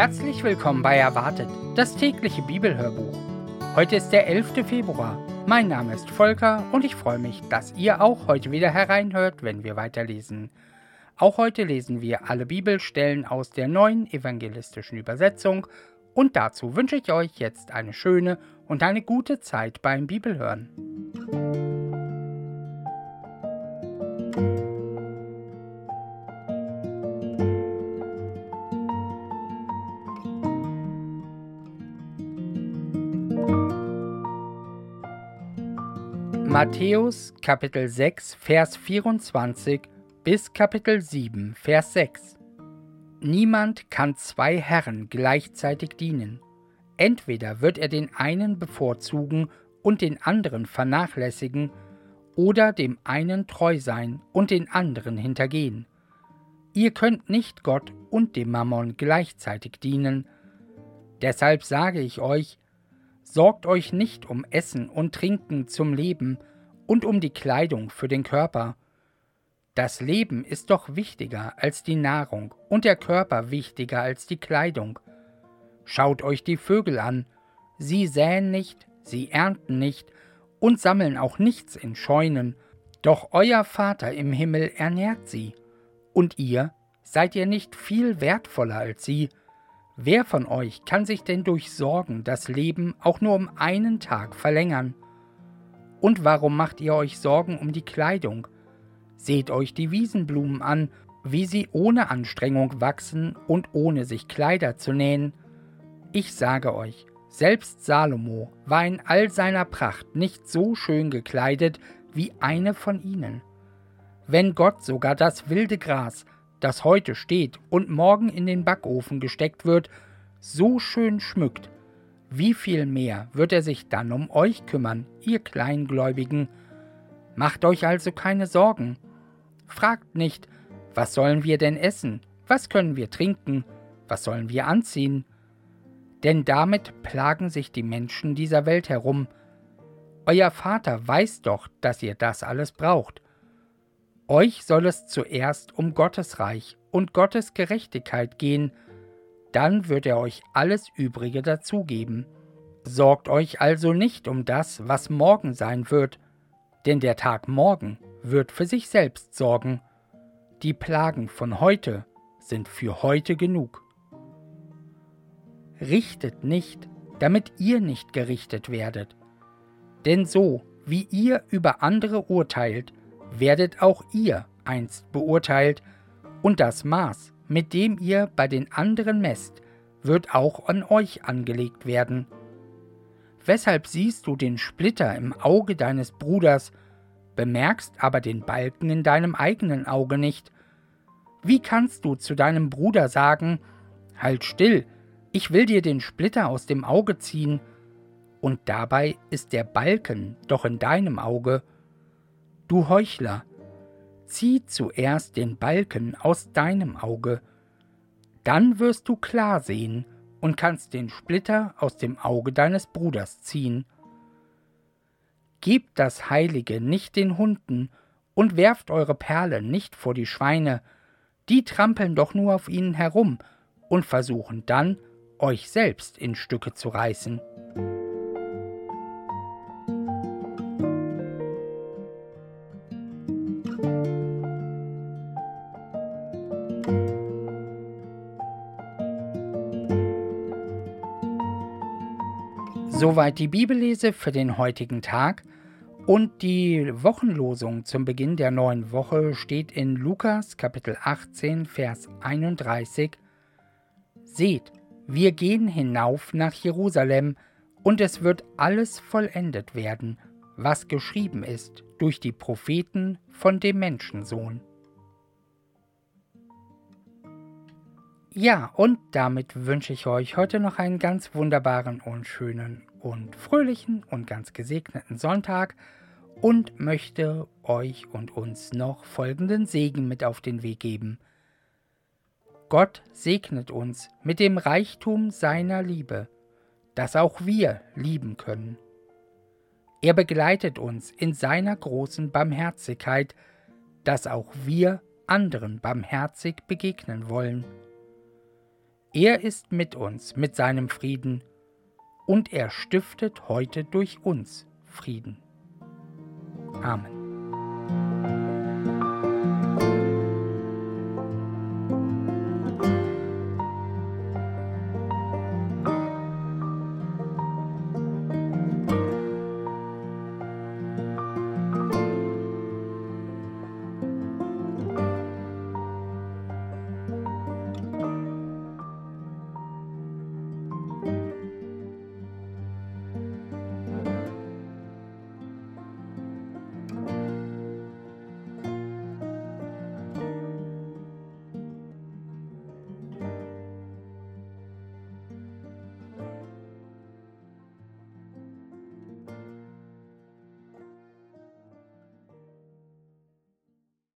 Herzlich willkommen bei Erwartet, das tägliche Bibelhörbuch. Heute ist der 11. Februar. Mein Name ist Volker und ich freue mich, dass ihr auch heute wieder hereinhört, wenn wir weiterlesen. Auch heute lesen wir alle Bibelstellen aus der neuen evangelistischen Übersetzung und dazu wünsche ich euch jetzt eine schöne und eine gute Zeit beim Bibelhören. Matthäus Kapitel 6 Vers 24 bis Kapitel 7 Vers 6 Niemand kann zwei Herren gleichzeitig dienen. Entweder wird er den einen bevorzugen und den anderen vernachlässigen, oder dem einen treu sein und den anderen hintergehen. Ihr könnt nicht Gott und dem Mammon gleichzeitig dienen. Deshalb sage ich euch, Sorgt euch nicht um Essen und Trinken zum Leben und um die Kleidung für den Körper. Das Leben ist doch wichtiger als die Nahrung und der Körper wichtiger als die Kleidung. Schaut euch die Vögel an, sie säen nicht, sie ernten nicht und sammeln auch nichts in Scheunen, doch euer Vater im Himmel ernährt sie. Und ihr, seid ihr nicht viel wertvoller als sie? Wer von euch kann sich denn durch Sorgen das Leben auch nur um einen Tag verlängern? Und warum macht ihr euch Sorgen um die Kleidung? Seht euch die Wiesenblumen an, wie sie ohne Anstrengung wachsen und ohne sich Kleider zu nähen. Ich sage euch, selbst Salomo war in all seiner Pracht nicht so schön gekleidet wie eine von ihnen. Wenn Gott sogar das wilde Gras das heute steht und morgen in den Backofen gesteckt wird, so schön schmückt, wie viel mehr wird er sich dann um euch kümmern, ihr Kleingläubigen? Macht euch also keine Sorgen. Fragt nicht, was sollen wir denn essen? Was können wir trinken? Was sollen wir anziehen? Denn damit plagen sich die Menschen dieser Welt herum. Euer Vater weiß doch, dass ihr das alles braucht. Euch soll es zuerst um Gottes Reich und Gottes Gerechtigkeit gehen, dann wird er euch alles Übrige dazugeben. Sorgt euch also nicht um das, was morgen sein wird, denn der Tag morgen wird für sich selbst sorgen. Die Plagen von heute sind für heute genug. Richtet nicht, damit ihr nicht gerichtet werdet. Denn so, wie ihr über andere urteilt, werdet auch ihr einst beurteilt, und das Maß, mit dem ihr bei den anderen messt, wird auch an euch angelegt werden. Weshalb siehst du den Splitter im Auge deines Bruders, bemerkst aber den Balken in deinem eigenen Auge nicht? Wie kannst du zu deinem Bruder sagen, Halt still, ich will dir den Splitter aus dem Auge ziehen, und dabei ist der Balken doch in deinem Auge? Du Heuchler, zieh zuerst den Balken aus deinem Auge, dann wirst du klar sehen und kannst den Splitter aus dem Auge deines Bruders ziehen. Gebt das Heilige nicht den Hunden und werft eure Perlen nicht vor die Schweine, die trampeln doch nur auf ihnen herum und versuchen dann, euch selbst in Stücke zu reißen. Soweit die Bibellese für den heutigen Tag. Und die Wochenlosung zum Beginn der neuen Woche steht in Lukas Kapitel 18, Vers 31. Seht, wir gehen hinauf nach Jerusalem, und es wird alles vollendet werden, was geschrieben ist durch die Propheten von dem Menschensohn. Ja, und damit wünsche ich euch heute noch einen ganz wunderbaren und schönen und fröhlichen und ganz gesegneten Sonntag und möchte euch und uns noch folgenden Segen mit auf den Weg geben. Gott segnet uns mit dem Reichtum seiner Liebe, dass auch wir lieben können. Er begleitet uns in seiner großen Barmherzigkeit, dass auch wir anderen barmherzig begegnen wollen. Er ist mit uns mit seinem Frieden, und er stiftet heute durch uns Frieden. Amen.